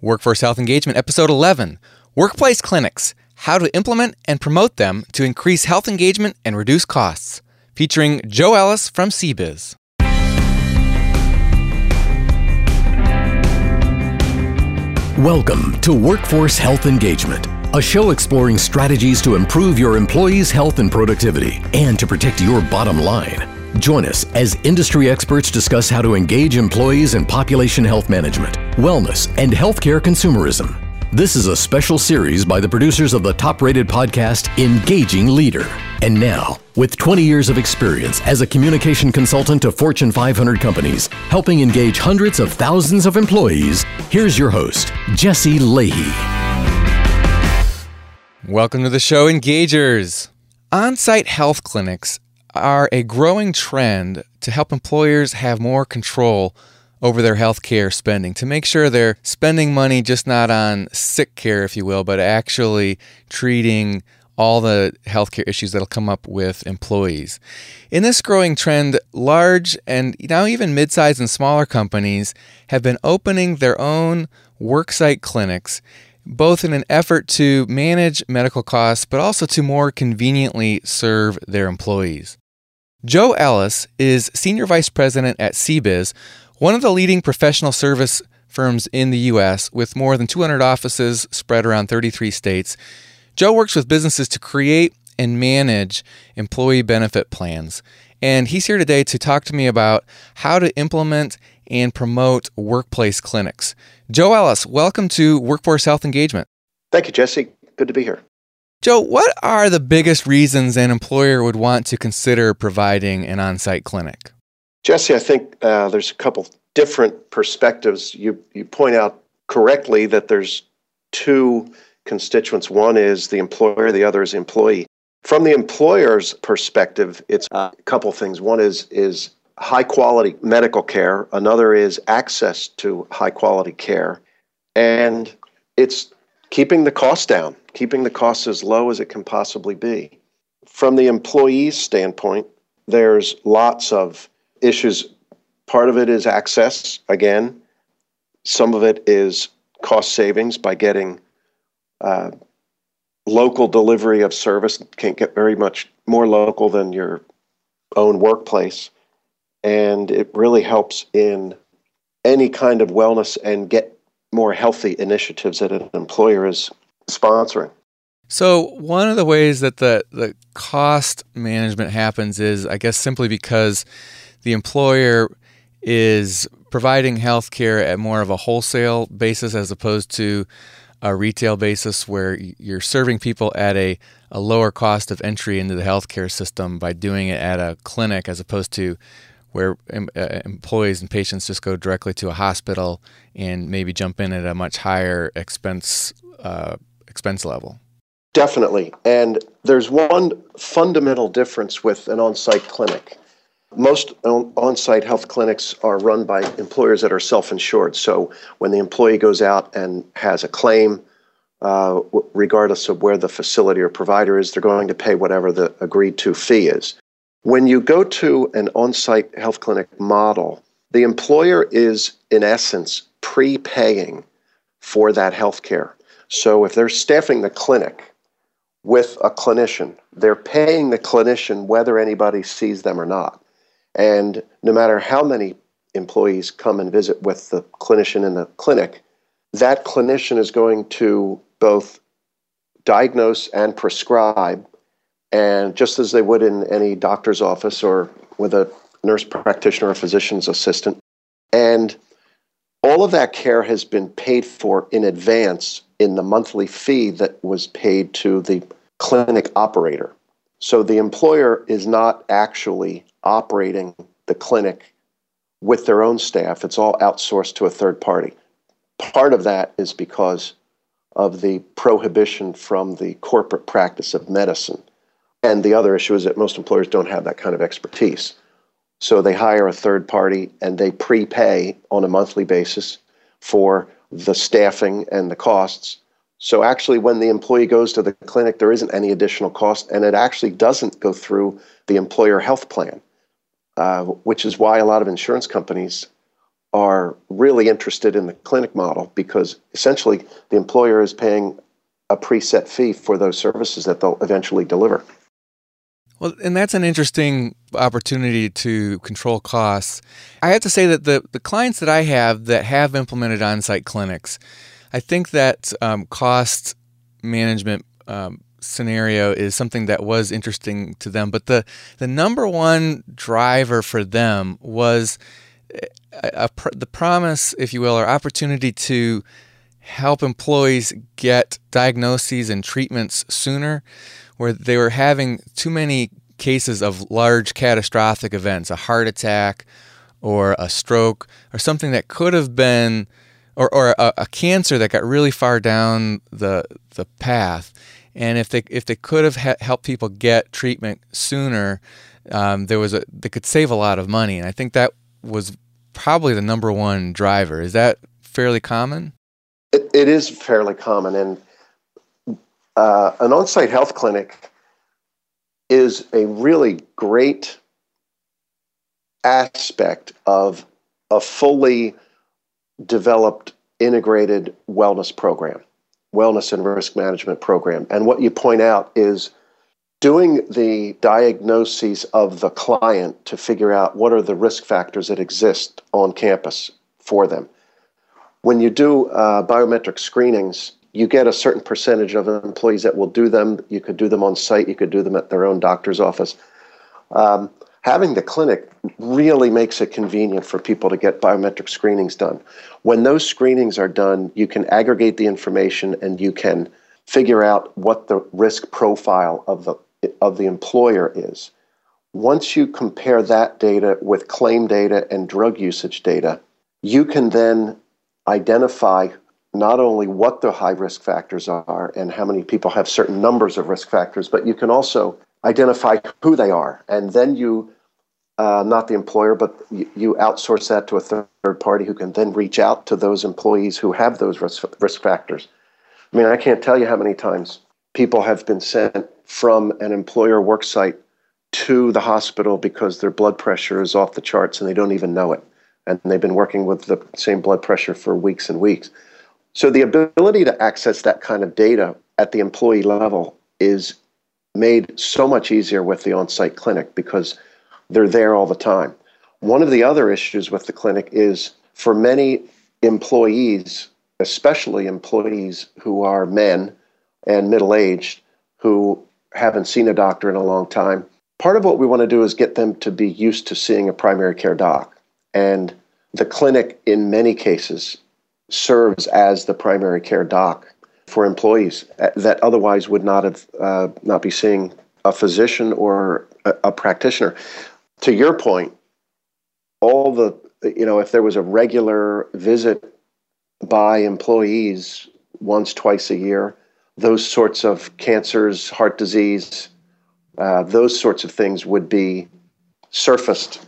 Workforce Health Engagement, Episode 11 Workplace Clinics How to Implement and Promote Them to Increase Health Engagement and Reduce Costs, featuring Joe Ellis from CBiz. Welcome to Workforce Health Engagement, a show exploring strategies to improve your employees' health and productivity and to protect your bottom line. Join us as industry experts discuss how to engage employees in population health management, wellness, and healthcare consumerism. This is a special series by the producers of the top rated podcast, Engaging Leader. And now, with 20 years of experience as a communication consultant to Fortune 500 companies, helping engage hundreds of thousands of employees, here's your host, Jesse Lahey. Welcome to the show, Engagers. On site health clinics are a growing trend to help employers have more control over their healthcare spending to make sure they're spending money just not on sick care, if you will, but actually treating all the healthcare issues that'll come up with employees. In this growing trend, large and now even mid sized and smaller companies have been opening their own worksite clinics both in an effort to manage medical costs, but also to more conveniently serve their employees. Joe Ellis is Senior Vice President at CBiz, one of the leading professional service firms in the U.S., with more than 200 offices spread around 33 states. Joe works with businesses to create and manage employee benefit plans. And he's here today to talk to me about how to implement and promote workplace clinics. Joe Ellis, welcome to Workforce Health Engagement. Thank you, Jesse. Good to be here. Joe, what are the biggest reasons an employer would want to consider providing an on site clinic? Jesse, I think uh, there's a couple different perspectives. You, you point out correctly that there's two constituents. One is the employer, the other is employee. From the employer's perspective, it's a couple things. One is is high quality medical care. Another is access to high quality care, and it's keeping the cost down, keeping the costs as low as it can possibly be. From the employee's standpoint, there's lots of issues. Part of it is access, again. Some of it is cost savings by getting uh, local delivery of service. Can't get very much more local than your own workplace. And it really helps in any kind of wellness and get more healthy initiatives that an employer is sponsoring. So one of the ways that the, the cost management happens is, I guess, simply because the employer is providing health care at more of a wholesale basis as opposed to a retail basis where you're serving people at a, a lower cost of entry into the healthcare system by doing it at a clinic as opposed to where uh, employees and patients just go directly to a hospital and maybe jump in at a much higher expense uh, expense level. Definitely, and there's one fundamental difference with an on-site clinic. Most on-site health clinics are run by employers that are self-insured. So when the employee goes out and has a claim, uh, regardless of where the facility or provider is, they're going to pay whatever the agreed to fee is. When you go to an on site health clinic model, the employer is, in essence, prepaying for that health care. So if they're staffing the clinic with a clinician, they're paying the clinician whether anybody sees them or not. And no matter how many employees come and visit with the clinician in the clinic, that clinician is going to both diagnose and prescribe and just as they would in any doctor's office or with a nurse practitioner or physician's assistant. And all of that care has been paid for in advance in the monthly fee that was paid to the clinic operator. So the employer is not actually operating the clinic with their own staff, it's all outsourced to a third party. Part of that is because of the prohibition from the corporate practice of medicine and the other issue is that most employers don't have that kind of expertise. So they hire a third party and they prepay on a monthly basis for the staffing and the costs. So actually, when the employee goes to the clinic, there isn't any additional cost, and it actually doesn't go through the employer health plan, uh, which is why a lot of insurance companies are really interested in the clinic model because essentially the employer is paying a preset fee for those services that they'll eventually deliver. Well, and that's an interesting opportunity to control costs. I have to say that the, the clients that I have that have implemented on site clinics, I think that um, cost management um, scenario is something that was interesting to them. But the, the number one driver for them was a, a, the promise, if you will, or opportunity to help employees get diagnoses and treatments sooner, where they were having too many cases of large catastrophic events, a heart attack or a stroke or something that could have been or, or a, a, cancer that got really far down the the path. And if they if they could have ha- helped people get treatment sooner, um, there was a they could save a lot of money. And I think that was probably the number one driver. Is that fairly common? it, it is fairly common, and uh, an on-site health clinic is a really great aspect of a fully developed integrated wellness program, wellness and risk management program. And what you point out is doing the diagnoses of the client to figure out what are the risk factors that exist on campus for them. When you do uh, biometric screenings, you get a certain percentage of employees that will do them. You could do them on site, you could do them at their own doctor's office. Um, having the clinic really makes it convenient for people to get biometric screenings done. When those screenings are done, you can aggregate the information and you can figure out what the risk profile of the of the employer is. Once you compare that data with claim data and drug usage data, you can then identify not only what the high risk factors are and how many people have certain numbers of risk factors, but you can also identify who they are. And then you, uh, not the employer, but you, outsource that to a third party who can then reach out to those employees who have those risk, risk factors. I mean, I can't tell you how many times people have been sent from an employer work site to the hospital because their blood pressure is off the charts and they don't even know it and they've been working with the same blood pressure for weeks and weeks. So the ability to access that kind of data at the employee level is made so much easier with the on-site clinic because they're there all the time. One of the other issues with the clinic is for many employees, especially employees who are men and middle-aged who haven't seen a doctor in a long time, part of what we want to do is get them to be used to seeing a primary care doc. And the clinic, in many cases, serves as the primary care doc for employees that otherwise would not have uh, not be seeing a physician or a, a practitioner. To your point, all the you know if there was a regular visit by employees once twice a year, those sorts of cancers, heart disease, uh, those sorts of things would be surfaced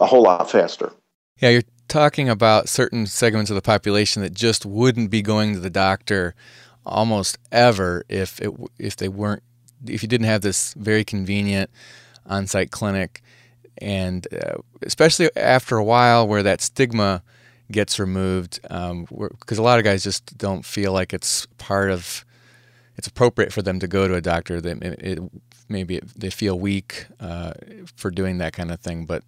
a whole lot faster. Yeah, you're talking about certain segments of the population that just wouldn't be going to the doctor almost ever if it if they weren't if you didn't have this very convenient on-site clinic. And uh, especially after a while where that stigma gets removed because um, a lot of guys just don't feel like it's part of it's appropriate for them to go to a doctor that it, it, maybe it, they feel weak uh, for doing that kind of thing but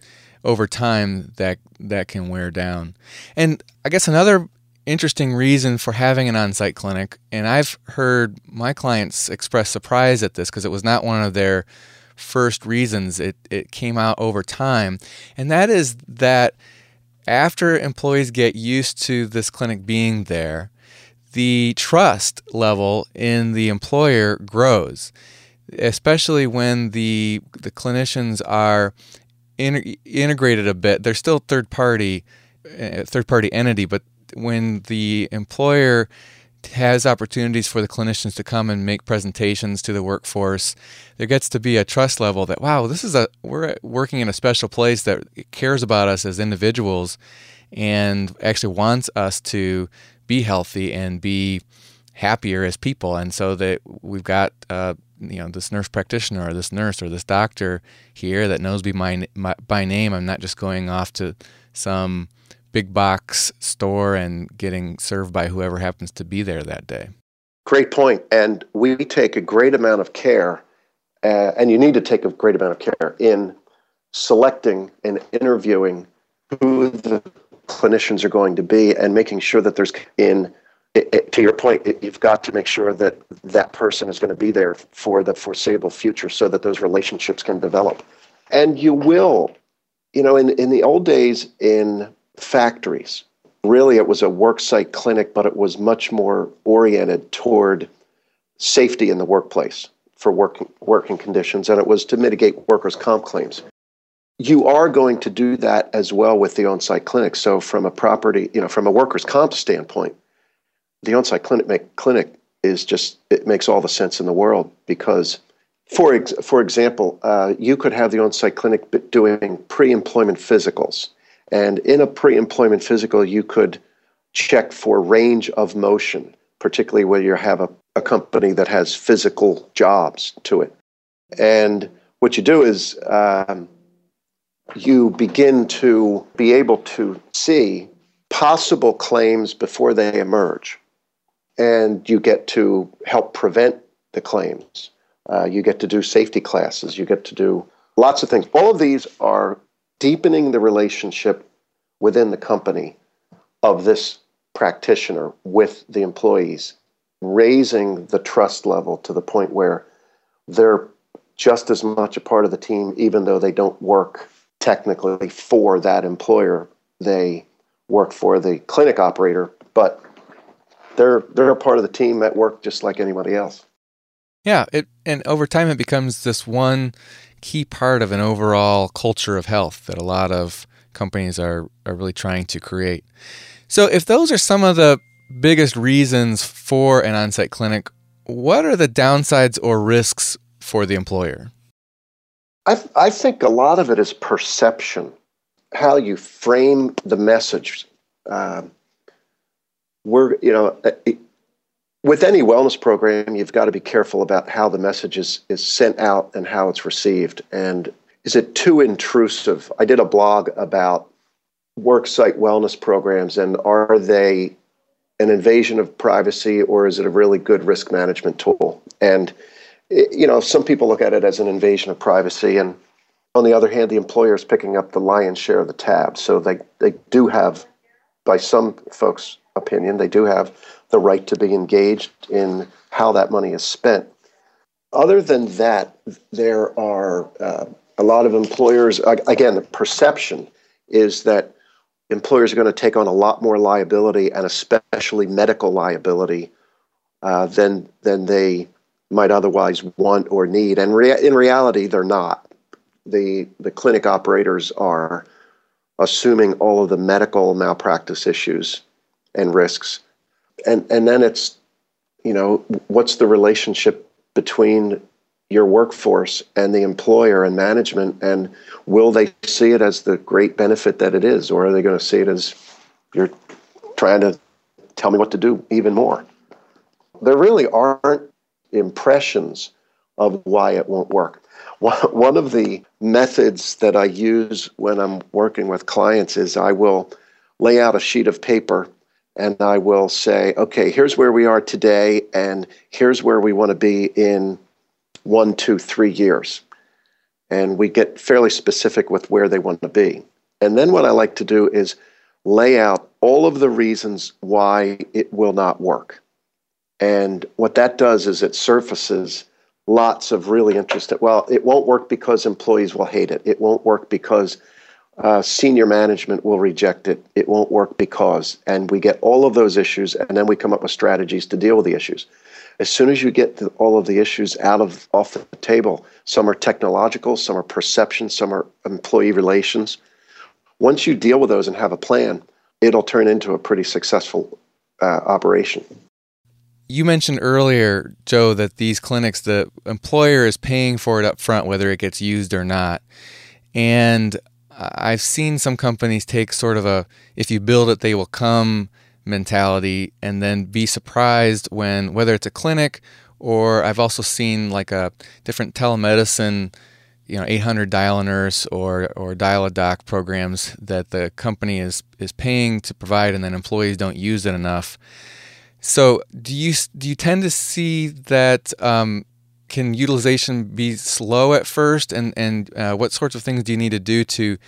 over time that that can wear down. And I guess another interesting reason for having an on-site clinic, and I've heard my clients express surprise at this because it was not one of their first reasons. It it came out over time, and that is that after employees get used to this clinic being there, the trust level in the employer grows especially when the the clinicians are in, integrated a bit. They're still third party, uh, third party entity, but when the employer has opportunities for the clinicians to come and make presentations to the workforce, there gets to be a trust level that wow, this is a we're working in a special place that cares about us as individuals and actually wants us to be healthy and be happier as people. And so that we've got uh, you know this nurse practitioner or this nurse or this doctor here that knows me my, by name. I'm not just going off to some big box store and getting served by whoever happens to be there that day. Great point. And we take a great amount of care, uh, and you need to take a great amount of care in selecting and interviewing who the clinicians are going to be and making sure that there's in it, it, to your point, it, you've got to make sure that that person is going to be there for the foreseeable future so that those relationships can develop. And you will, you know, in, in the old days in factories, really it was a worksite clinic, but it was much more oriented toward safety in the workplace for working, working conditions, and it was to mitigate workers' comp claims. You are going to do that as well with the on site clinic. So, from a property, you know, from a workers' comp standpoint, the on-site clinic make, clinic is just it makes all the sense in the world because for ex, for example uh, you could have the on-site clinic doing pre-employment physicals and in a pre-employment physical you could check for range of motion particularly where you have a, a company that has physical jobs to it and what you do is um, you begin to be able to see possible claims before they emerge and you get to help prevent the claims. Uh, you get to do safety classes. You get to do lots of things. All of these are deepening the relationship within the company of this practitioner with the employees, raising the trust level to the point where they're just as much a part of the team, even though they don't work technically for that employer. They work for the clinic operator, but they're they're a part of the team at work just like anybody else. Yeah, it and over time it becomes this one key part of an overall culture of health that a lot of companies are are really trying to create. So if those are some of the biggest reasons for an on-site clinic, what are the downsides or risks for the employer? I, I think a lot of it is perception, how you frame the message. Um, we're you know uh, with any wellness program you've got to be careful about how the message is, is sent out and how it's received. And is it too intrusive? I did a blog about worksite wellness programs and are they an invasion of privacy or is it a really good risk management tool? And you know some people look at it as an invasion of privacy and on the other hand the employer is picking up the lion's share of the tab so they, they do have by some folks opinion. They do have the right to be engaged in how that money is spent. Other than that, there are uh, a lot of employers, again, the perception is that employers are going to take on a lot more liability and especially medical liability uh, than, than they might otherwise want or need. And rea- in reality, they're not. The, the clinic operators are assuming all of the medical malpractice issues and risks. And and then it's you know what's the relationship between your workforce and the employer and management and will they see it as the great benefit that it is or are they going to see it as you're trying to tell me what to do even more there really aren't impressions of why it won't work one of the methods that i use when i'm working with clients is i will lay out a sheet of paper and I will say, okay, here's where we are today, and here's where we want to be in one, two, three years. And we get fairly specific with where they want to be. And then what I like to do is lay out all of the reasons why it will not work. And what that does is it surfaces lots of really interesting. Well, it won't work because employees will hate it. It won't work because uh, senior management will reject it. It won't work because, and we get all of those issues, and then we come up with strategies to deal with the issues. As soon as you get all of the issues out of off the table, some are technological, some are perception, some are employee relations. Once you deal with those and have a plan, it'll turn into a pretty successful uh, operation. You mentioned earlier, Joe, that these clinics, the employer is paying for it up front, whether it gets used or not. And I've seen some companies take sort of a if you build it, they will come mentality and then be surprised when, whether it's a clinic or I've also seen like a different telemedicine you know 800 dial a nurse or or dial a doc programs that the company is is paying to provide and then employees don't use it enough so do you do you tend to see that um, can utilization be slow at first and and uh, what sorts of things do you need to do to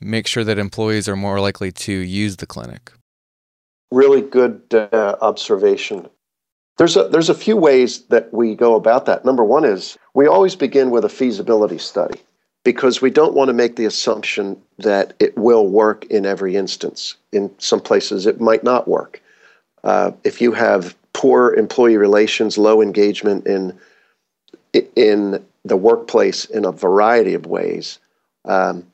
make sure that employees are more likely to use the clinic really good uh, observation there's a, there's a few ways that we go about that. Number one is we always begin with a feasibility study because we don't want to make the assumption that it will work in every instance. In some places, it might not work. Uh, if you have poor employee relations, low engagement in in the workplace in a variety of ways, um,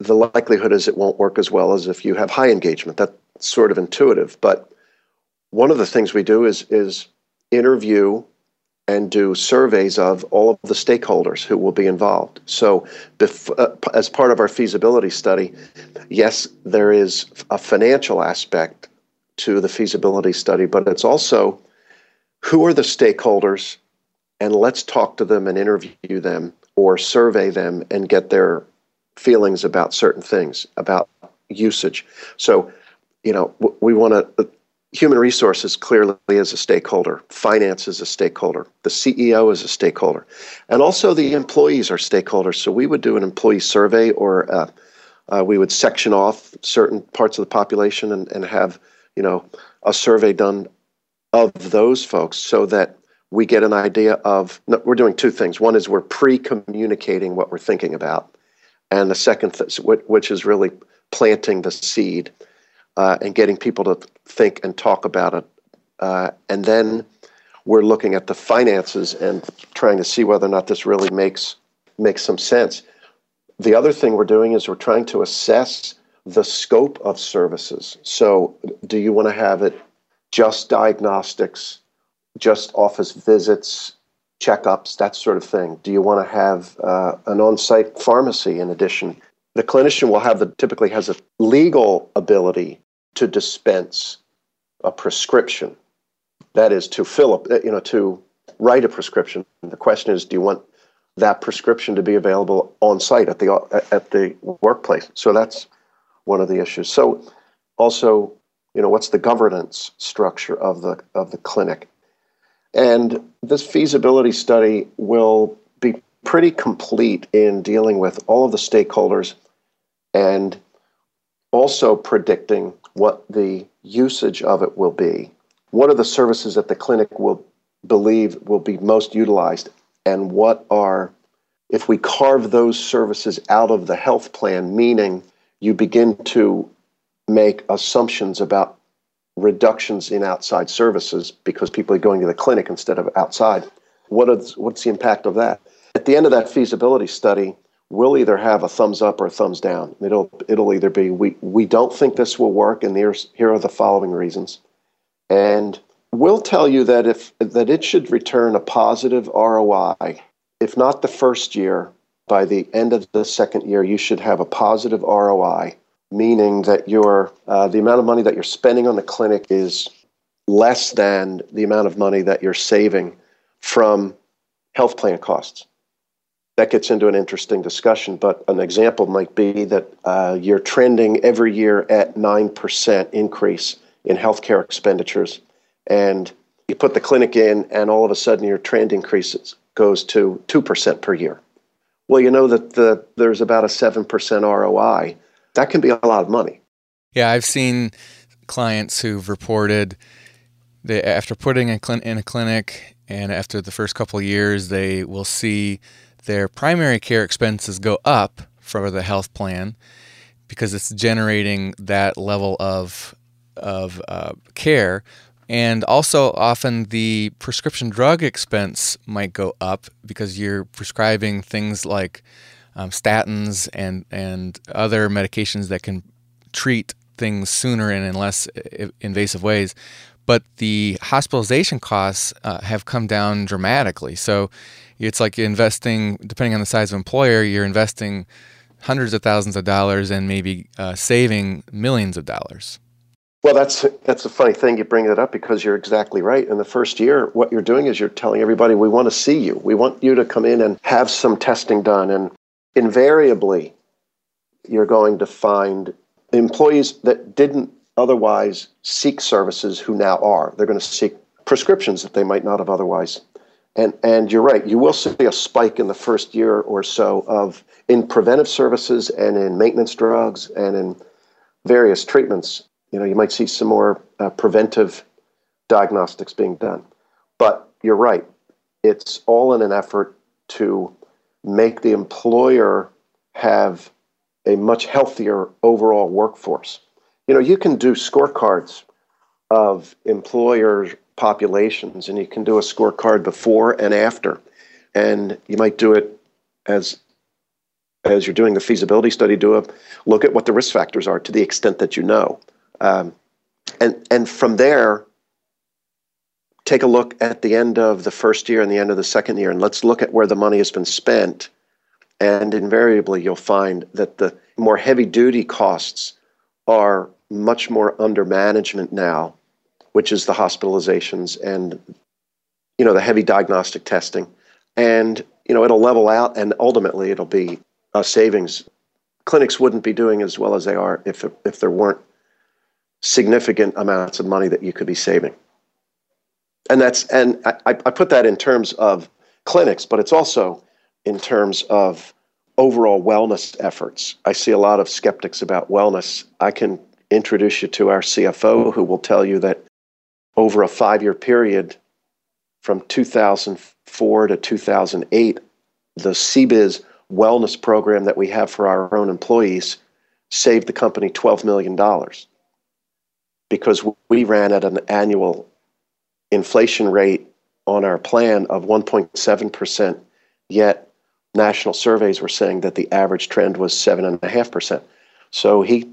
the likelihood is it won't work as well as if you have high engagement. That's sort of intuitive, but one of the things we do is is interview and do surveys of all of the stakeholders who will be involved. So, bef- uh, as part of our feasibility study, yes, there is a financial aspect to the feasibility study, but it's also who are the stakeholders, and let's talk to them and interview them or survey them and get their feelings about certain things, about usage. So, you know, we want to human resources clearly is a stakeholder, finance is a stakeholder, the CEO is a stakeholder, and also the employees are stakeholders. So we would do an employee survey or uh, uh, we would section off certain parts of the population and, and have you know a survey done of those folks so that we get an idea of no, we're doing two things one is we're pre-communicating what we're thinking about and the second th- which is really planting the seed uh, and getting people to think and talk about it. Uh, and then we're looking at the finances and trying to see whether or not this really makes makes some sense. The other thing we're doing is we're trying to assess the scope of services. So, do you want to have it just diagnostics, just office visits, checkups, that sort of thing? Do you want to have uh, an on-site pharmacy in addition? The clinician will have the typically has a legal ability to dispense a prescription. That is to fill up, you know, to write a prescription. The question is, do you want that prescription to be available on site at the at the workplace? So that's one of the issues. So also, you know, what's the governance structure of the of the clinic? And this feasibility study will be pretty complete in dealing with all of the stakeholders and also predicting what the usage of it will be. What are the services that the clinic will believe will be most utilized? And what are, if we carve those services out of the health plan, meaning you begin to make assumptions about reductions in outside services because people are going to the clinic instead of outside. What is, what's the impact of that? At the end of that feasibility study, we'll either have a thumbs up or a thumbs down. It'll it'll either be we we don't think this will work, and here's here are the following reasons, and we'll tell you that if that it should return a positive ROI, if not the first year, by the end of the second year, you should have a positive ROI, meaning that your uh, the amount of money that you're spending on the clinic is less than the amount of money that you're saving from health plan costs that gets into an interesting discussion. But an example might be that uh, you're trending every year at 9% increase in healthcare expenditures. And you put the clinic in, and all of a sudden your trend increases, goes to 2% per year. Well, you know that the, there's about a 7% ROI. That can be a lot of money. Yeah, I've seen clients who've reported that after putting in a clinic and after the first couple years, they will see their primary care expenses go up for the health plan because it's generating that level of of uh, care, and also often the prescription drug expense might go up because you're prescribing things like um, statins and and other medications that can treat things sooner and in less invasive ways. But the hospitalization costs uh, have come down dramatically. So it's like investing, depending on the size of employer, you're investing hundreds of thousands of dollars and maybe uh, saving millions of dollars. Well, that's that's a funny thing you bring that up because you're exactly right. In the first year, what you're doing is you're telling everybody we want to see you. We want you to come in and have some testing done and invariably you're going to find employees that didn't otherwise seek services who now are. They're going to seek prescriptions that they might not have otherwise. And and you're right, you will see a spike in the first year or so of in preventive services and in maintenance drugs and in various treatments you know, you might see some more uh, preventive diagnostics being done. But you're right. It's all in an effort to make the employer have a much healthier overall workforce. You know, you can do scorecards of employer populations and you can do a scorecard before and after. And you might do it as as you're doing the feasibility study, do a look at what the risk factors are to the extent that you know. Um, and and from there, take a look at the end of the first year and the end of the second year, and let's look at where the money has been spent. And invariably, you'll find that the more heavy duty costs are much more under management now, which is the hospitalizations and you know the heavy diagnostic testing, and you know it'll level out, and ultimately it'll be a savings. Clinics wouldn't be doing as well as they are if if there weren't significant amounts of money that you could be saving. And that's and I, I put that in terms of clinics, but it's also in terms of overall wellness efforts. I see a lot of skeptics about wellness. I can introduce you to our CFO who will tell you that over a five year period from 2004 to 2008, the CBIZ wellness program that we have for our own employees saved the company $12 million because we ran at an annual inflation rate on our plan of 1.7%, yet national surveys were saying that the average trend was 7.5%. So he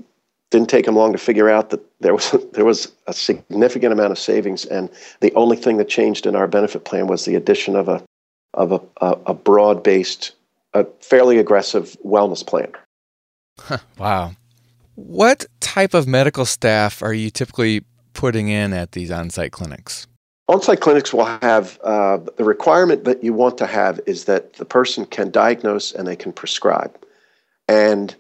didn't take him long to figure out that there was there was a significant amount of savings, and the only thing that changed in our benefit plan was the addition of a of a, a, broad based, a fairly aggressive wellness plan. wow. What type of medical staff are you typically putting in at these on site clinics? On site clinics will have uh, the requirement that you want to have is that the person can diagnose and they can prescribe. And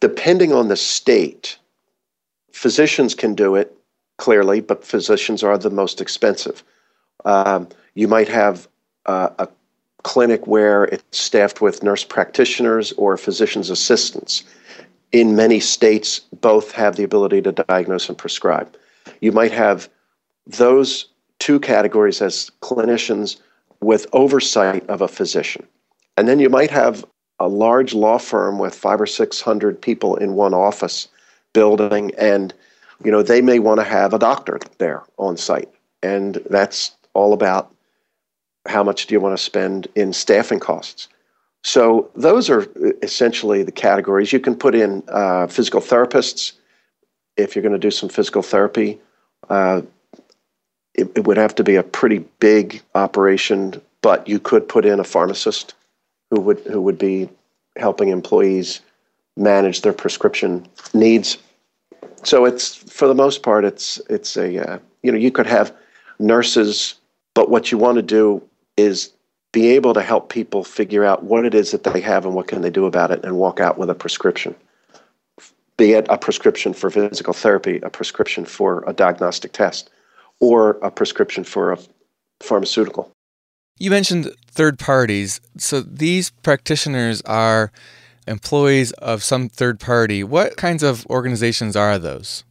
depending on the state, physicians can do it clearly, but physicians are the most expensive. Um, you might have uh, a clinic where it's staffed with nurse practitioners or physician's assistants in many states, both have the ability to diagnose and prescribe. You might have those two categories as clinicians with oversight of a physician. And then you might have a large law firm with five or 600 people in one office building, and you know they may want to have a doctor there on site. And that's all about how much do you want to spend in staffing costs. So those are essentially the categories. You can put in uh, physical therapists if you're going to do some physical therapy. Uh, it, it, would have to be a pretty big operation, but you could put in a pharmacist who would who would be helping employees manage their prescription needs. So it's for the most part, it's it's a uh, you know you could have nurses, but what you want to do is be able to help people figure out what it is that they have and what can they do about it and walk out with a prescription. Be it a prescription for physical therapy a prescription for a diagnostic test or a prescription for a pharmaceutical. You mentioned third parties. So these practitioners are employees of some third party. What kinds of organizations are those?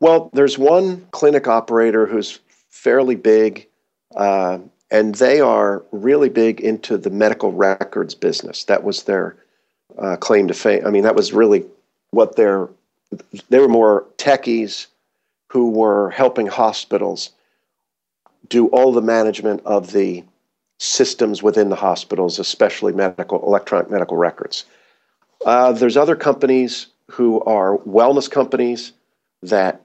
Well there's one clinic operator who's fairly big uh, and they are really big into the medical records business. That was their uh, claim to fame. I mean, that was really what their they were more techies who were helping hospitals do all the management of the systems within the hospitals, especially medical electronic medical records. Uh, there's other companies who are wellness companies that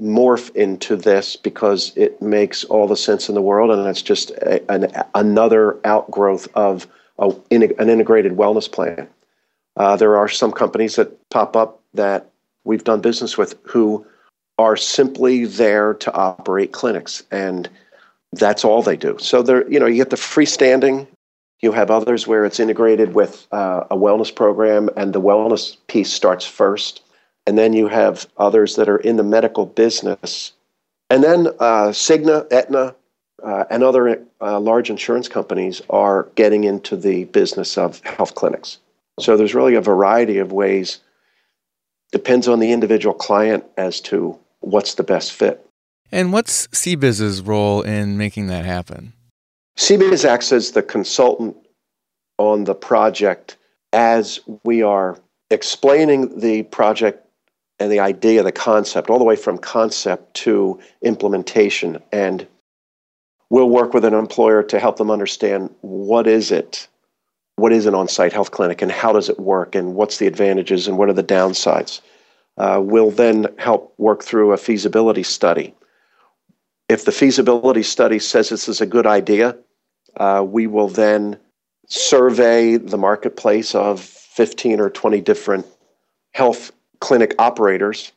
morph into this because it makes all the sense in the world, and it's just a, an, another outgrowth of a, an integrated wellness plan. Uh, there are some companies that pop up that we've done business with who are simply there to operate clinics and that's all they do. So there, you know, you get the freestanding. You have others where it's integrated with uh, a wellness program, and the wellness piece starts first. And then you have others that are in the medical business. And then uh, Cigna, Aetna, uh, and other uh, large insurance companies are getting into the business of health clinics. So there's really a variety of ways. Depends on the individual client as to what's the best fit. And what's CBIZ's role in making that happen? CBIZ acts as the consultant on the project as we are explaining the project and the idea, the concept, all the way from concept to implementation. And we'll work with an employer to help them understand what is it, what is an on-site health clinic, and how does it work, and what's the advantages, and what are the downsides. Uh, we'll then help work through a feasibility study. If the feasibility study says this is a good idea, uh, we will then survey the marketplace of 15 or 20 different health clinic operators,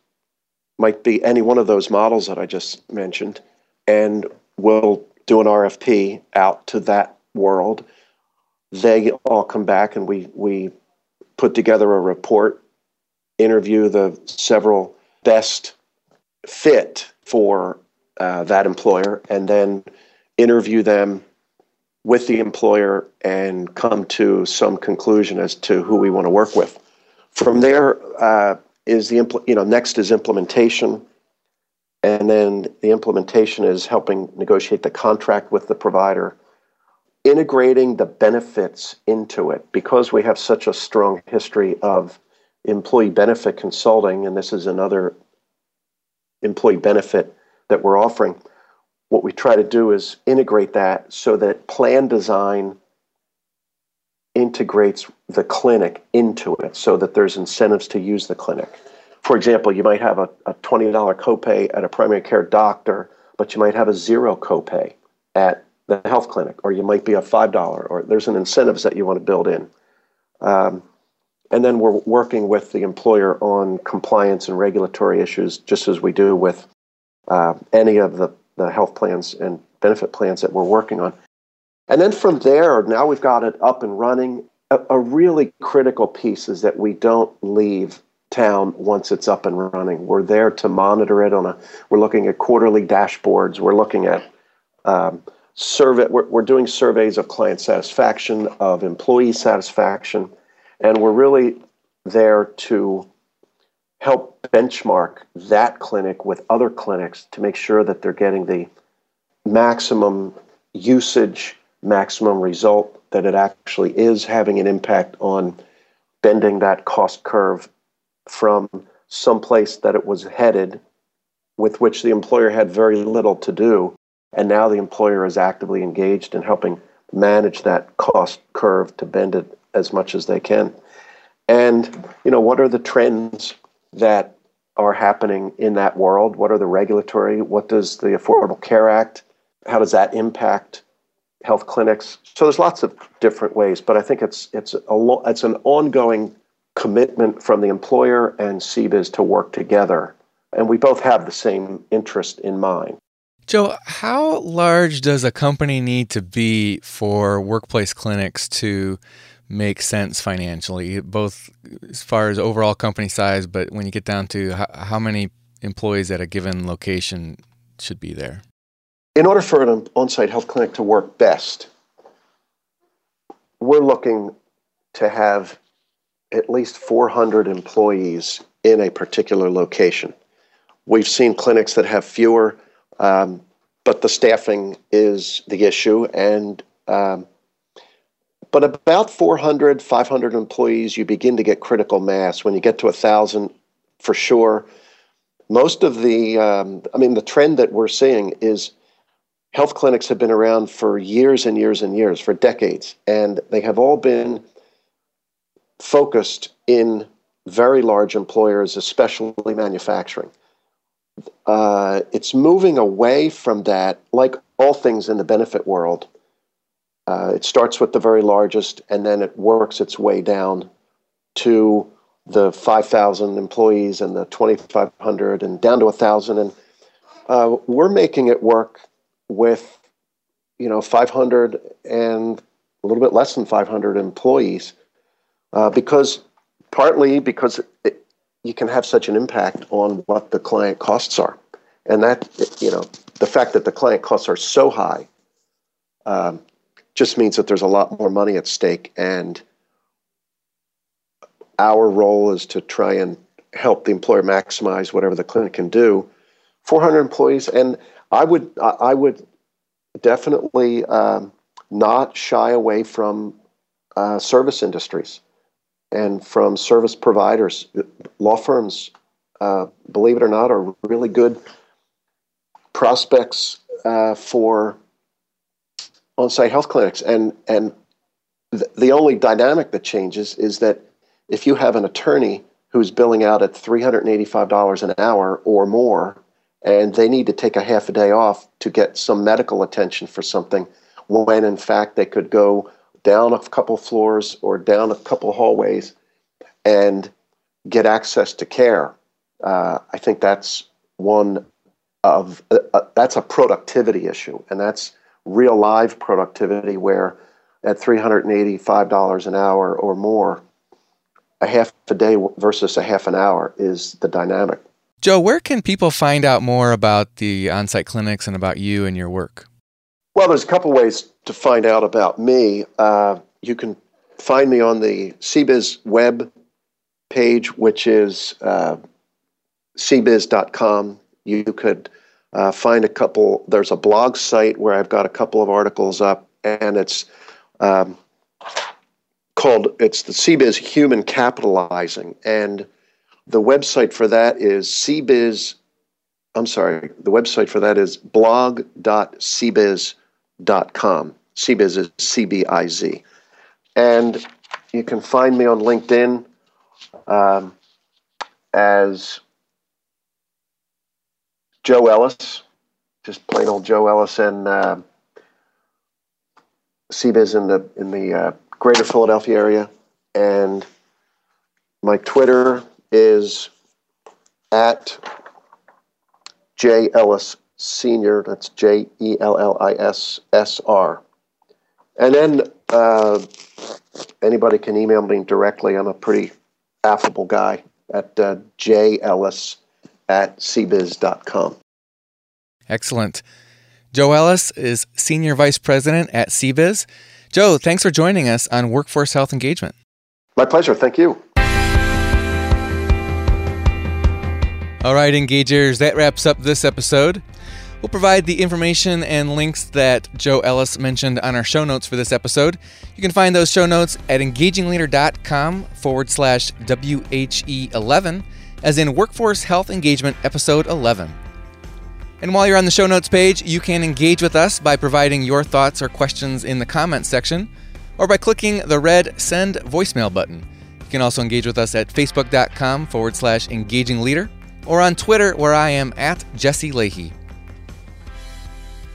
might be any one of those models that I just mentioned, and we'll do an RFP out to that world. They all come back and we, we put together a report, interview the several best fit for uh, that employer, and then interview them with the employer and come to some conclusion as to who we want to work with. From there uh, is the impl- you know next is implementation, and then the implementation is helping negotiate the contract with the provider, integrating the benefits into it. Because we have such a strong history of employee benefit consulting, and this is another employee benefit that we're offering what we try to do is integrate that so that plan design integrates the clinic into it so that there's incentives to use the clinic. For example, you might have a, a $20 copay at a primary care doctor, but you might have a zero copay at the health clinic, or you might be a $5, or there's an incentives that you want to build in. Um, and then we're working with the employer on compliance and regulatory issues, just as we do with uh, any of the the health plans and benefit plans that we're working on. And then from there, now we've got it up and running. A, a really critical piece is that we don't leave town once it's up and running. We're there to monitor it on a. We're looking at quarterly dashboards. We're looking at um, survey. We're, we're doing surveys of client satisfaction, of employee satisfaction, and we're really there to help benchmark that clinic with other clinics to make sure that they're getting the maximum usage, maximum result, that it actually is having an impact on bending that cost curve from some place that it was headed with which the employer had very little to do. And now the employer is actively engaged in helping manage that cost curve to bend it as much as they can. And, you know, what are the trends that are happening in that world? What are the regulatory? What does the Affordable Care Act? How does that impact health clinics? So there's lots of different ways, but I think it's it's a lo- it's an ongoing commitment from the employer and CBIZ to work together, and we both have the same interest in mind. Joe, how large does a company need to be for workplace clinics to make sense financially, both as far as overall company size, but when you get down to how, how many employees at a given location should be there? In order for an on site health clinic to work best, we're looking to have at least 400 employees in a particular location. We've seen clinics that have fewer, um, but the staffing is the issue, and um, but about 400, 500 employees, you begin to get critical mass. When you get to a thousand, for sure. Most of the, um, I mean, the trend that we're seeing is health clinics have been around for years and years and years, for decades, and they have all been focused in very large employers, especially manufacturing. Uh, it's moving away from that, like all things in the benefit world. Uh, it starts with the very largest and then it works its way down to the 5,000 employees and the 2,500 and down to 1,000. And uh, we're making it work with, you know, 500 and a little bit less than 500 employees uh, because partly because it, you can have such an impact on what the client costs are. And that, you know, the fact that the client costs are so high um, just means that there's a lot more money at stake. And our role is to try and help the employer maximize whatever the clinic can do. 400 employees, and I would I would definitely um, not shy away from uh, service industries and from service providers. Law firms, uh, believe it or not, are really good prospects uh, for on-site health clinics. And and th- the only dynamic that changes is that if you have an attorney who's billing out at $385 an hour or more, and they need to take a half a day off to get some medical attention for something, when in fact they could go down a couple floors or down a couple hallways and get access to care. Uh, I think that's one of uh, uh, that's a productivity issue, and that's real live productivity where at $385 an hour or more, a half a day versus a half an hour is the dynamic. Joe, where can people find out more about the on site clinics and about you and your work? Well, there's a couple ways to find out about me. Uh, you can find me on the CBiz web page, which is uh, cbiz.com. You could uh, find a couple, there's a blog site where I've got a couple of articles up, and it's um, called, it's the CBiz Human Capitalizing. And the website for that is cbiz, I'm sorry, the website for that is blog.cbiz.com. CBiz is C B I Z. And you can find me on LinkedIn um, as Joe Ellis, just plain old Joe Ellis, and uh, CBiz in the in the uh, Greater Philadelphia area, and my Twitter is at J Ellis Senior. That's J E L L I S S R. And then uh, anybody can email me directly. I'm a pretty affable guy at uh, jellis at cbiz.com. Excellent. Joe Ellis is Senior Vice President at CBiz. Joe, thanks for joining us on Workforce Health Engagement. My pleasure. Thank you. All right, engagers, that wraps up this episode. We'll provide the information and links that Joe Ellis mentioned on our show notes for this episode. You can find those show notes at engagingleader.com forward slash WHE11, as in Workforce Health Engagement Episode 11. And while you're on the show notes page, you can engage with us by providing your thoughts or questions in the comments section or by clicking the red send voicemail button. You can also engage with us at facebook.com forward slash engaging leader or on Twitter where I am at Jesse Lahey.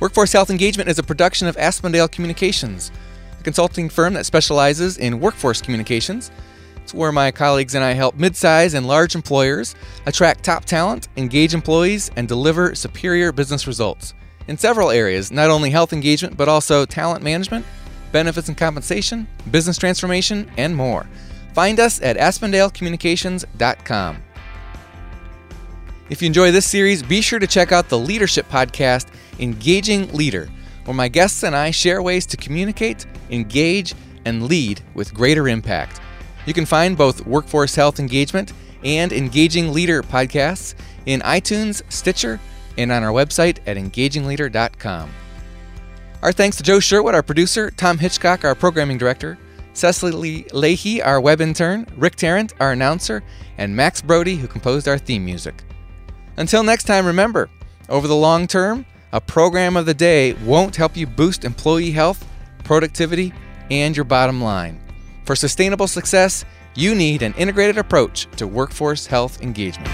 Workforce Health Engagement is a production of Aspendale Communications, a consulting firm that specializes in workforce communications. It's where my colleagues and I help midsize and large employers attract top talent, engage employees, and deliver superior business results in several areas, not only health engagement, but also talent management, benefits and compensation, business transformation, and more. Find us at aspendalecommunications.com. If you enjoy this series, be sure to check out the leadership podcast, Engaging Leader, where my guests and I share ways to communicate, engage, and lead with greater impact. You can find both Workforce Health Engagement and Engaging Leader podcasts in iTunes, Stitcher, and on our website at engagingleader.com. Our thanks to Joe Sherwood, our producer, Tom Hitchcock, our programming director, Cecily Lahey, our web intern, Rick Tarrant, our announcer, and Max Brody, who composed our theme music. Until next time, remember over the long term, a program of the day won't help you boost employee health, productivity, and your bottom line. For sustainable success, you need an integrated approach to workforce health engagement.